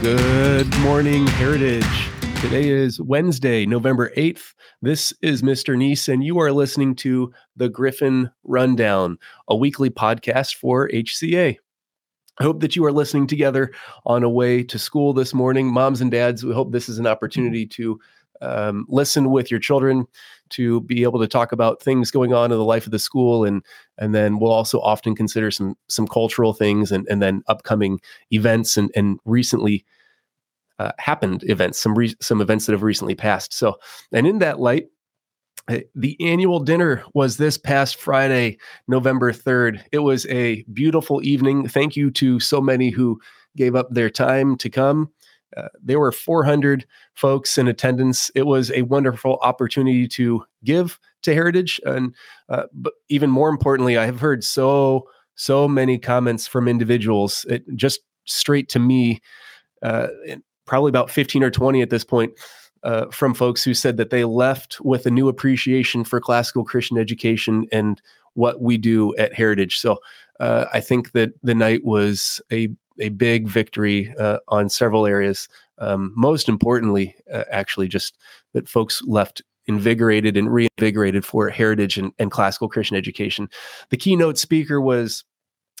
Good morning, Heritage. Today is Wednesday, November 8th. This is Mr. Nees, and you are listening to the Griffin Rundown, a weekly podcast for HCA. I hope that you are listening together on a way to school this morning. Moms and dads, we hope this is an opportunity to um, listen with your children, to be able to talk about things going on in the life of the school, and and then we'll also often consider some some cultural things and and then upcoming events and and recently uh, happened events, some re- some events that have recently passed. So, and in that light, eh, the annual dinner was this past Friday, November 3rd. It was a beautiful evening. Thank you to so many who gave up their time to come. Uh, there were 400 folks in attendance. It was a wonderful opportunity to give to Heritage. And uh, but even more importantly, I have heard so, so many comments from individuals, it, just straight to me, uh, probably about 15 or 20 at this point, uh, from folks who said that they left with a new appreciation for classical Christian education and what we do at Heritage. So uh, I think that the night was a a big victory uh, on several areas. Um, most importantly, uh, actually, just that folks left invigorated and reinvigorated for heritage and, and classical Christian education. The keynote speaker was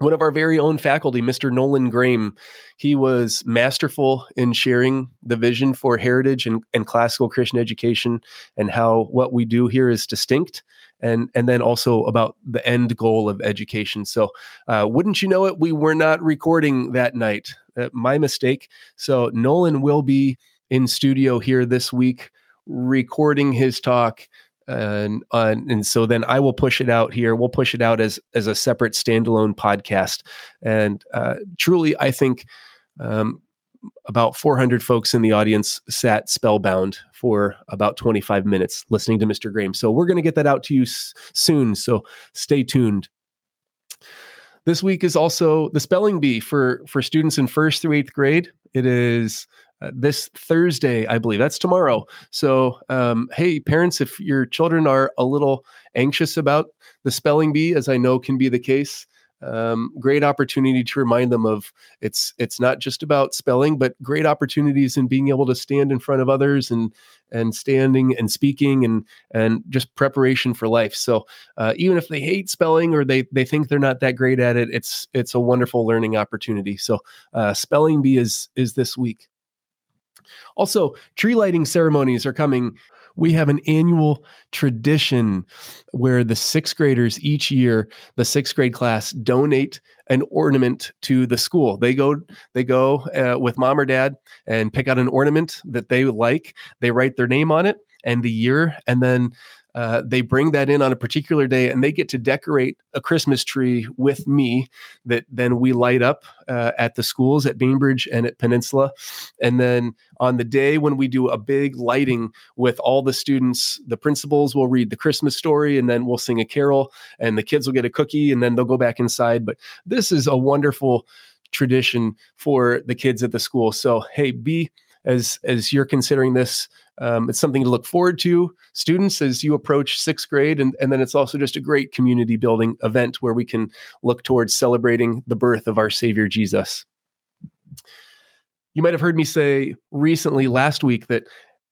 one of our very own faculty, Mr. Nolan Graham, he was masterful in sharing the vision for heritage and, and classical Christian education and how what we do here is distinct. And, and then also about the end goal of education. So, uh, wouldn't you know it, we were not recording that night. Uh, my mistake. So, Nolan will be in studio here this week recording his talk and uh, and so then I will push it out here. We'll push it out as as a separate standalone podcast. And uh, truly, I think um, about 400 folks in the audience sat spellbound for about 25 minutes listening to Mr. Graham. So we're going to get that out to you s- soon. So stay tuned. This week is also the spelling bee for for students in first through eighth grade. It is uh, this Thursday, I believe. That's tomorrow. So, um, hey, parents, if your children are a little anxious about the spelling bee, as I know can be the case, um, great opportunity to remind them of it's it's not just about spelling, but great opportunities in being able to stand in front of others and and standing and speaking and and just preparation for life. So uh, even if they hate spelling or they they think they're not that great at it, it's it's a wonderful learning opportunity. So uh, spelling bee is is this week. Also, tree lighting ceremonies are coming. We have an annual tradition where the sixth graders each year, the sixth grade class, donate an ornament to the school. They go, they go uh, with mom or dad and pick out an ornament that they like. They write their name on it and the year, and then uh, they bring that in on a particular day and they get to decorate a Christmas tree with me that then we light up uh, at the schools at Bainbridge and at Peninsula. And then on the day when we do a big lighting with all the students, the principals will read the Christmas story and then we'll sing a carol and the kids will get a cookie and then they'll go back inside. But this is a wonderful tradition for the kids at the school. So, hey, be as as you're considering this um, it's something to look forward to. Students as you approach sixth grade and, and then it's also just a great community building event where we can look towards celebrating the birth of our savior jesus. You might have heard me say recently last week that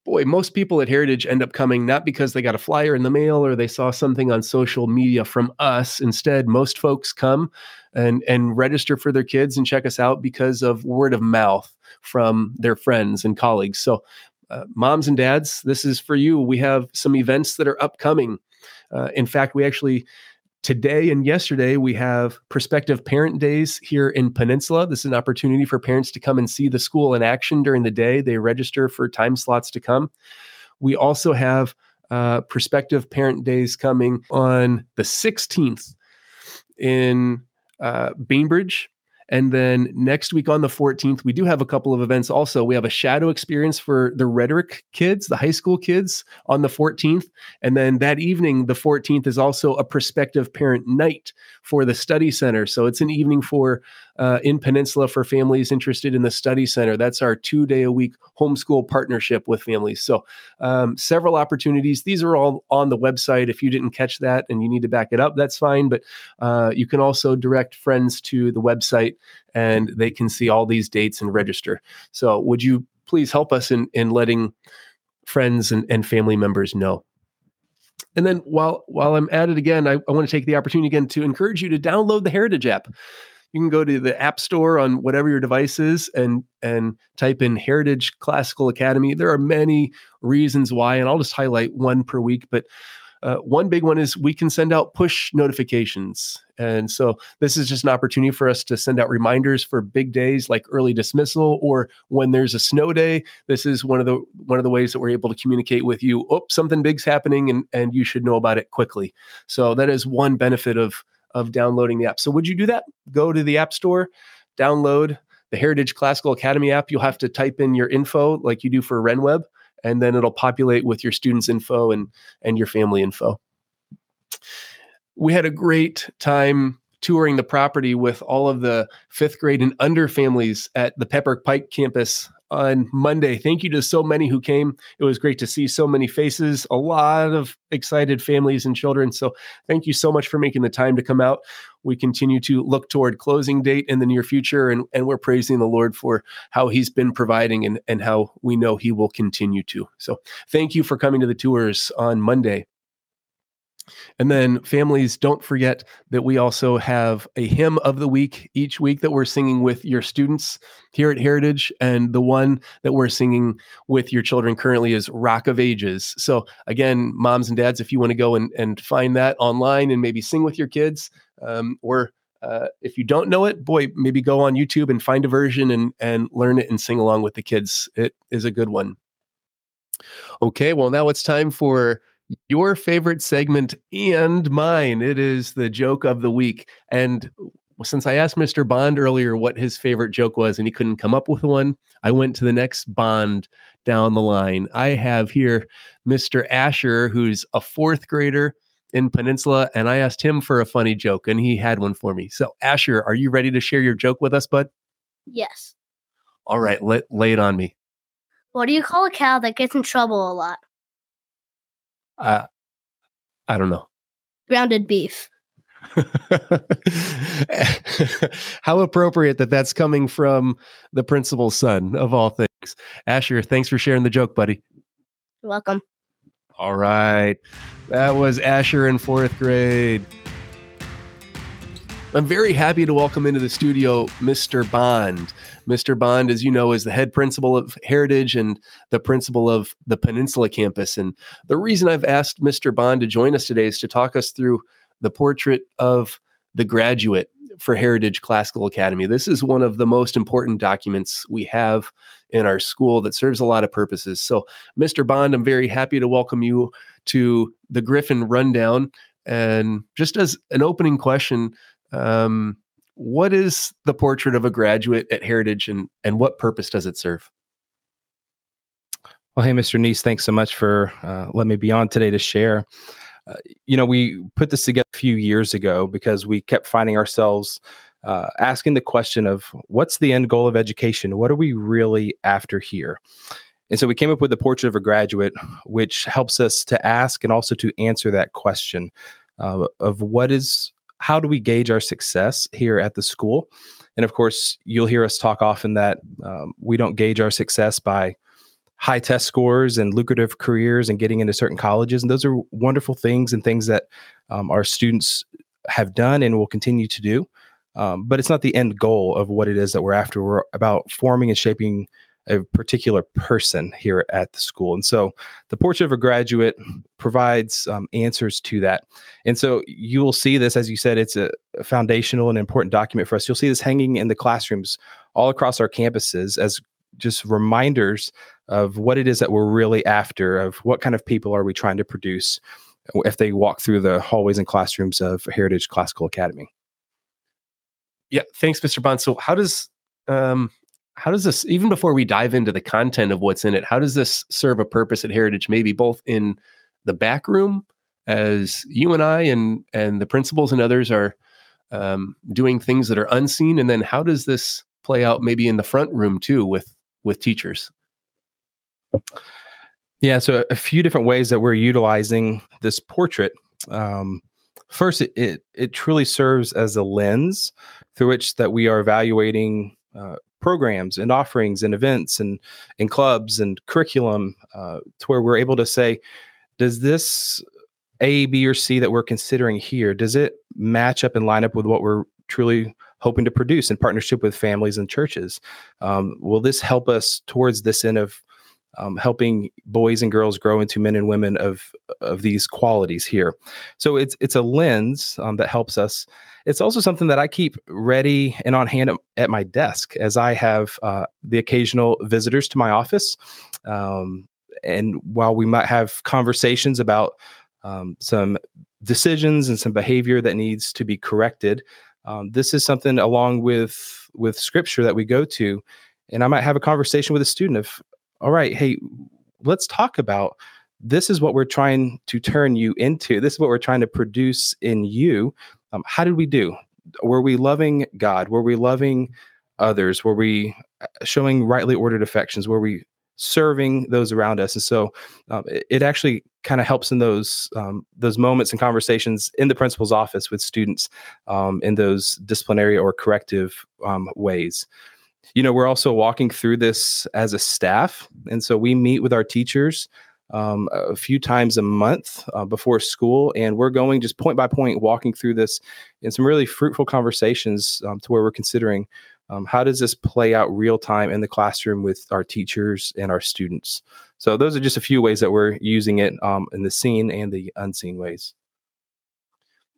boy most people at heritage end up coming not because they got a flyer in the mail or they saw something on social media from us instead most folks come and and register for their kids and check us out because of word of mouth from their friends and colleagues. So, uh, moms and dads, this is for you. We have some events that are upcoming. Uh, in fact, we actually today and yesterday we have prospective parent days here in Peninsula. This is an opportunity for parents to come and see the school in action during the day. They register for time slots to come. We also have uh, prospective parent days coming on the 16th in uh, Bainbridge and then next week on the 14th, we do have a couple of events also. We have a shadow experience for the rhetoric kids, the high school kids on the 14th. And then that evening, the 14th, is also a prospective parent night for the study center. So it's an evening for uh, in Peninsula for families interested in the study center. That's our two day a week homeschool partnership with families. So, um, several opportunities. These are all on the website. If you didn't catch that and you need to back it up, that's fine. But uh, you can also direct friends to the website and they can see all these dates and register. So, would you please help us in, in letting friends and, and family members know? And then while while I'm at it again, I, I want to take the opportunity again to encourage you to download the Heritage app. You can go to the App Store on whatever your device is and and type in Heritage Classical Academy. There are many reasons why, and I'll just highlight one per week. But uh, one big one is we can send out push notifications. And so this is just an opportunity for us to send out reminders for big days like early dismissal or when there's a snow day. This is one of the one of the ways that we're able to communicate with you. Oh, something big's happening and, and you should know about it quickly. So that is one benefit of of downloading the app. So would you do that? Go to the App Store, download the Heritage Classical Academy app. You'll have to type in your info like you do for RenWeb and then it'll populate with your students info and and your family info we had a great time touring the property with all of the fifth grade and under families at the Pepper Pike campus on Monday. Thank you to so many who came. It was great to see so many faces, a lot of excited families and children. So, thank you so much for making the time to come out. We continue to look toward closing date in the near future, and, and we're praising the Lord for how He's been providing and, and how we know He will continue to. So, thank you for coming to the tours on Monday. And then, families, don't forget that we also have a hymn of the week each week that we're singing with your students here at Heritage. And the one that we're singing with your children currently is Rock of Ages. So, again, moms and dads, if you want to go and, and find that online and maybe sing with your kids, um, or uh, if you don't know it, boy, maybe go on YouTube and find a version and, and learn it and sing along with the kids. It is a good one. Okay, well, now it's time for your favorite segment and mine. It is the joke of the week. And since I asked Mr. Bond earlier what his favorite joke was and he couldn't come up with one, I went to the next Bond down the line. I have here Mr. Asher, who's a fourth grader in Peninsula, and I asked him for a funny joke and he had one for me. So, Asher, are you ready to share your joke with us, bud? Yes. All right, let, lay it on me. What do you call a cow that gets in trouble a lot? Uh, I don't know. Grounded beef. How appropriate that that's coming from the principal's son of all things. Asher, thanks for sharing the joke, buddy. You're welcome. All right. That was Asher in fourth grade. I'm very happy to welcome into the studio Mr. Bond. Mr. Bond, as you know, is the head principal of Heritage and the principal of the Peninsula campus. And the reason I've asked Mr. Bond to join us today is to talk us through the portrait of the graduate for Heritage Classical Academy. This is one of the most important documents we have in our school that serves a lot of purposes. So, Mr. Bond, I'm very happy to welcome you to the Griffin Rundown. And just as an opening question, um, what is the portrait of a graduate at Heritage and, and what purpose does it serve? Well, hey, Mr. Nees, thanks so much for uh, letting me be on today to share. Uh, you know, we put this together a few years ago because we kept finding ourselves uh, asking the question of what's the end goal of education? What are we really after here? And so we came up with the portrait of a graduate, which helps us to ask and also to answer that question uh, of what is how do we gauge our success here at the school? And of course, you'll hear us talk often that um, we don't gauge our success by high test scores and lucrative careers and getting into certain colleges. And those are wonderful things and things that um, our students have done and will continue to do. Um, but it's not the end goal of what it is that we're after. We're about forming and shaping a particular person here at the school. And so the portrait of a graduate provides um, answers to that. And so you will see this, as you said, it's a foundational and important document for us. You'll see this hanging in the classrooms all across our campuses as just reminders of what it is that we're really after, of what kind of people are we trying to produce if they walk through the hallways and classrooms of Heritage Classical Academy. Yeah, thanks, Mr. Bond. So, how does um, how does this even before we dive into the content of what's in it how does this serve a purpose at heritage maybe both in the back room as you and i and and the principals and others are um, doing things that are unseen, and then how does this play out maybe in the front room too with with teachers? Yeah, so a few different ways that we're utilizing this portrait. Um, first, it, it, it truly serves as a lens through which that we are evaluating uh, programs and offerings and events and and clubs and curriculum uh, to where we're able to say, does this A, B, or C that we're considering here does it match up and line up with what we're truly hoping to produce in partnership with families and churches? Um, will this help us towards this end of um, helping boys and girls grow into men and women of of these qualities here. So it's it's a lens um, that helps us. It's also something that I keep ready and on hand at, my desk as I have uh, the occasional visitors to my office. Um, and while we might have conversations about um, some decisions and some behavior that needs to be corrected, um, this is something along with with scripture that we go to and I might have a conversation with a student of all right, hey, let's talk about this is what we're trying to turn you into. This is what we're trying to produce in you. Um, how did we do? Were we loving God? Were we loving others? Were we uh, showing rightly ordered affections? Were we serving those around us? And so um, it, it, actually kind of helps in those um, those moments and conversations in the principal's office with students um, in those disciplinary or corrective um, ways you know, we're also walking through this as a staff. And so we meet with our teachers um, a few times a month uh, before school. And we're going just point by point, walking through this in some really fruitful conversations um, to where we're considering um, how does this play out real time in the classroom with our teachers and our students. So those are just a few ways that we're using it um, in the seen and the unseen ways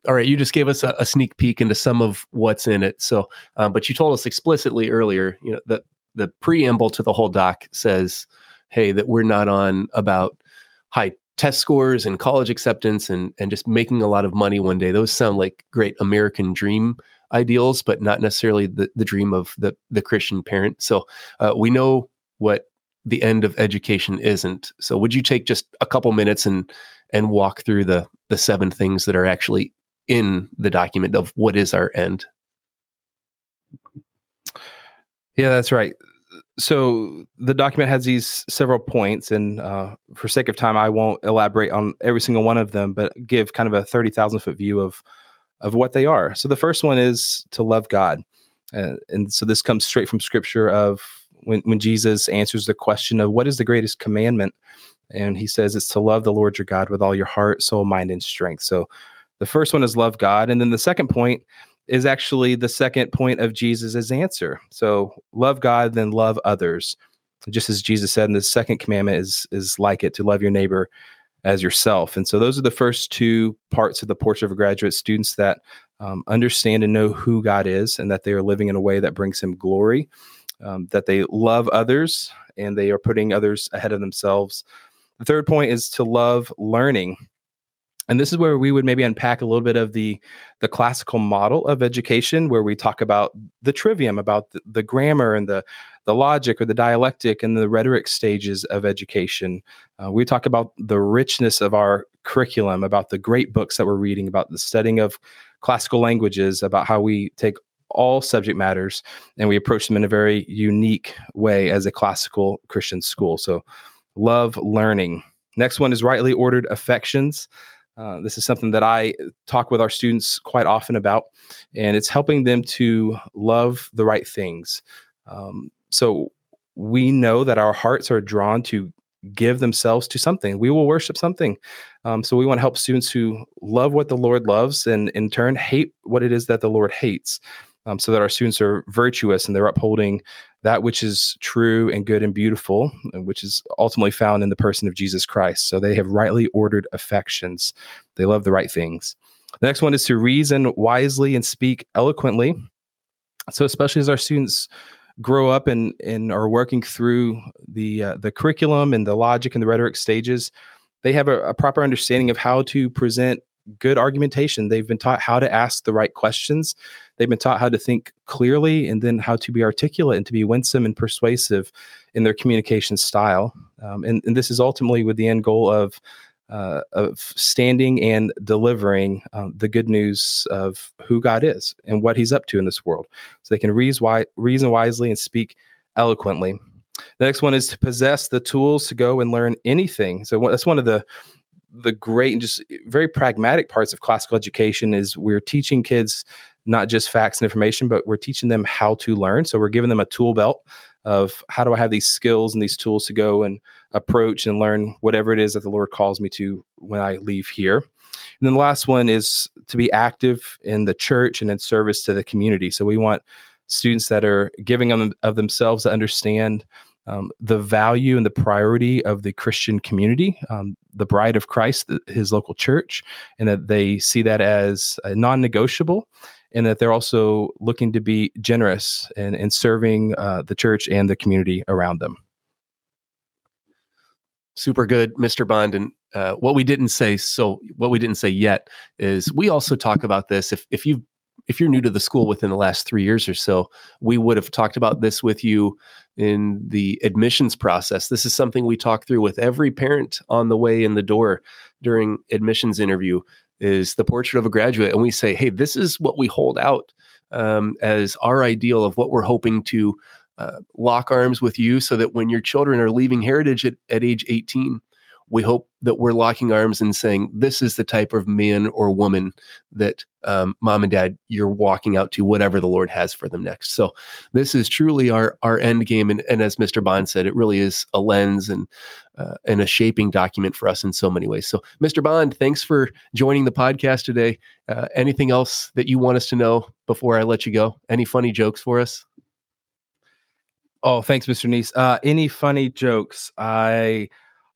all right, you just gave us a, a, sneak peek into some of what's in it. So, um, but you told us explicitly earlier, you know, that the preamble to the whole doc says, "Hey, that we're not on about high test scores and college acceptance and and just making a lot of money one day. Those sound like great American dream ideals, but not necessarily the the dream of the the Christian parent. So, uh, we know what the end of education isn't. So, would you take just a couple minutes and and walk through the the seven things that are actually in the document of what is our end. Yeah, that's right. So the document has these several points, and uh, for sake of time, I won't elaborate on every single one of them, but give kind of a thirty thousand foot view of of what they are. So the first one is to love God, uh, and so this comes straight from Scripture of when when Jesus answers the question of what is the greatest commandment, and he says it's to love the Lord your God with all your heart, soul, mind, and strength. So the first one is love God. And then the second point is actually the second point of Jesus' answer. So love God, then love others. Just as Jesus said, and the second commandment is is like it to love your neighbor as yourself. And so those are the first two parts of the portrait of a graduate students that um, understand and know who God is and that they are living in a way that brings him glory, um, that they love others and they are putting others ahead of themselves. The third point is to love learning and this is where we would maybe unpack a little bit of the the classical model of education where we talk about the trivium about the, the grammar and the the logic or the dialectic and the rhetoric stages of education. Uh, we talk about the richness of our curriculum about the great books that we're reading about the studying of classical languages about how we take all subject matters and we approach them in a very unique way as a classical christian school. So love learning. Next one is rightly ordered affections uh, this is something that I talk with our students quite often about, and it's helping them to love the right things. Um, so we know that our hearts are drawn to give themselves to something. We will worship something. Um, so we want to help students who love what the Lord loves and in turn hate what it is that the Lord hates. Um, so that our students are virtuous and they're upholding that which is true and good and beautiful, which is ultimately found in the person of Jesus Christ. So they have rightly ordered affections. They love the right things. The next one is to reason wisely and speak eloquently. So, especially as our students grow up and, and are working through the uh, the curriculum and the logic and the rhetoric stages, they have a, a proper understanding of how to present good argumentation. They've been taught how to ask the right questions. They've been taught how to think clearly and then how to be articulate and to be winsome and persuasive in their communication style. Um, and, and, this is ultimately with the end goal of uh, of standing and delivering um, the good news of who God is and what He's up to in this world, so they can reason, wi- reason wisely and speak eloquently. The next one is to possess the tools to go and learn anything. So that's one of the the great and just eh, very pragmatic parts of classical education is we're teaching kids not just facts and information, but we're teaching them how to learn. So we're giving them a tool belt of how do I have these skills and these tools to go and approach and learn whatever it is that the Lord calls me to when I leave here. And then the last one is to be active in the church and in service to the community. So we want students that are giving them of themselves to understand um, the value and the priority of the Christian community, um, the bride of Christ, the, his local church, and that they see that as non negotiable and that they're also looking to be generous and in, in serving uh, the church and the community around them. Super good, Mr. Bond. And uh, what we didn't say, so what we didn't say yet is we also talk about this. If if you if you're new to the school within the last three years or so, we would have talked about this with you in the admissions process. This is something we talk through with every parent on the way in the door during admissions interview is the portrait of a graduate. And we say, hey, this is what we hold out um, as our ideal of what we're hoping to uh, lock arms with you so that when your children are leaving heritage at, at age 18, we hope that we're locking arms and saying this is the type of man or woman that um, mom and dad you're walking out to whatever the lord has for them next. So this is truly our our end game and, and as mr bond said it really is a lens and uh, and a shaping document for us in so many ways. So mr bond thanks for joining the podcast today. Uh, anything else that you want us to know before i let you go? Any funny jokes for us? Oh thanks mr Nees. uh, any funny jokes? I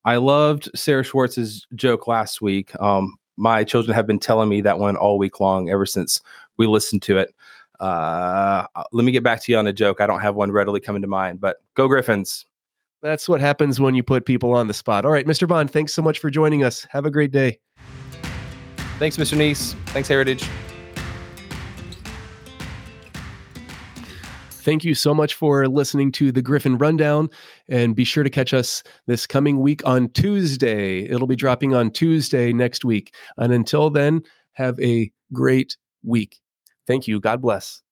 I loved Sarah Schwartz's joke last week. Um, my children have been telling me that one all week long ever since we listened to it. Uh, let me get back to you on a joke. I don't have one readily coming to mind, but go Griffins. That's what happens when you put people on the spot. All right, Mr. Bond, thanks so much for joining us. Have a great day. Thanks, Mr. Nees. Thanks, Heritage. Thank you so much for listening to the Griffin Rundown. And be sure to catch us this coming week on Tuesday. It'll be dropping on Tuesday next week. And until then, have a great week. Thank you. God bless.